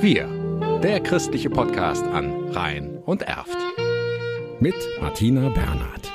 Wir, der christliche Podcast an Rhein und Erft. Mit Martina Bernhard.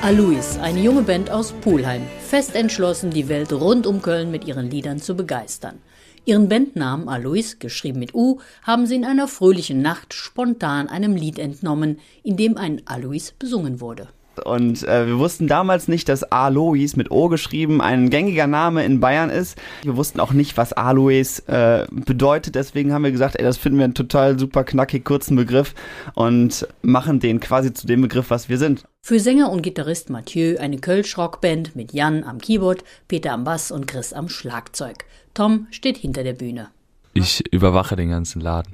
Alois, eine junge Band aus Pulheim, fest entschlossen, die Welt rund um Köln mit ihren Liedern zu begeistern. Ihren Bandnamen Alois, geschrieben mit U, haben sie in einer fröhlichen Nacht spontan einem Lied entnommen, in dem ein Alois besungen wurde. Und äh, wir wussten damals nicht, dass Alois mit O geschrieben ein gängiger Name in Bayern ist. Wir wussten auch nicht, was Alois äh, bedeutet. Deswegen haben wir gesagt, ey, das finden wir einen total super knackig kurzen Begriff und machen den quasi zu dem Begriff, was wir sind. Für Sänger und Gitarrist Mathieu eine Kölsch-Rockband mit Jan am Keyboard, Peter am Bass und Chris am Schlagzeug. Tom steht hinter der Bühne. Ich überwache den ganzen Laden.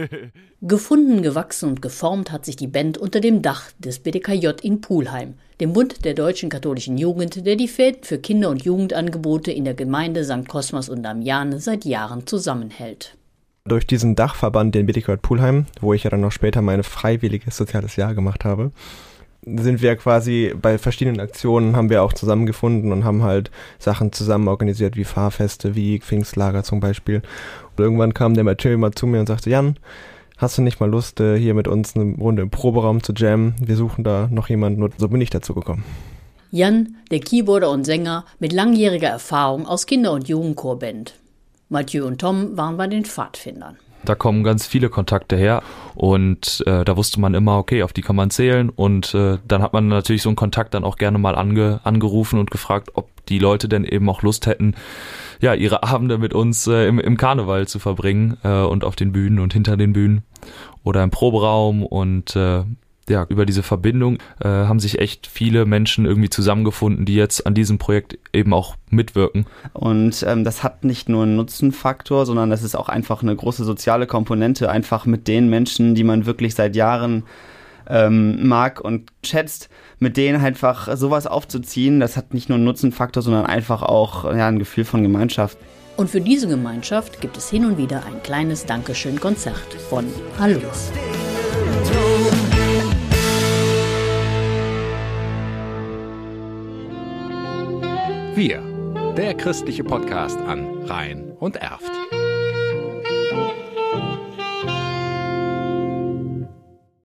Gefunden, gewachsen und geformt hat sich die Band unter dem Dach des BDKJ in Pulheim, dem Bund der deutschen katholischen Jugend, der die Fäden für Kinder- und Jugendangebote in der Gemeinde St. Kosmas und Damian seit Jahren zusammenhält. Durch diesen Dachverband, den BDKJ Pulheim, wo ich ja dann noch später mein freiwilliges soziales Jahr gemacht habe, sind wir quasi bei verschiedenen Aktionen haben wir auch zusammengefunden und haben halt Sachen zusammen organisiert, wie Fahrfeste, wie Pfingstlager zum Beispiel. Und irgendwann kam der Mathieu mal zu mir und sagte, Jan, hast du nicht mal Lust, äh, hier mit uns eine Runde im Proberaum zu jammen? Wir suchen da noch jemanden und so bin ich dazu gekommen. Jan, der Keyboarder und Sänger mit langjähriger Erfahrung aus Kinder- und Jugendchorband. Mathieu und Tom waren bei den Pfadfindern. Da kommen ganz viele Kontakte her und äh, da wusste man immer, okay, auf die kann man zählen und äh, dann hat man natürlich so einen Kontakt dann auch gerne mal ange, angerufen und gefragt, ob die Leute denn eben auch Lust hätten, ja, ihre Abende mit uns äh, im, im Karneval zu verbringen äh, und auf den Bühnen und hinter den Bühnen oder im Proberaum und äh, ja, über diese Verbindung äh, haben sich echt viele Menschen irgendwie zusammengefunden, die jetzt an diesem Projekt eben auch mitwirken. Und ähm, das hat nicht nur einen Nutzenfaktor, sondern das ist auch einfach eine große soziale Komponente, einfach mit den Menschen, die man wirklich seit Jahren ähm, mag und schätzt, mit denen einfach sowas aufzuziehen, das hat nicht nur einen Nutzenfaktor, sondern einfach auch ja, ein Gefühl von Gemeinschaft. Und für diese Gemeinschaft gibt es hin und wieder ein kleines Dankeschön-Konzert von Alois. Wir, der christliche Podcast an Rhein und Erft.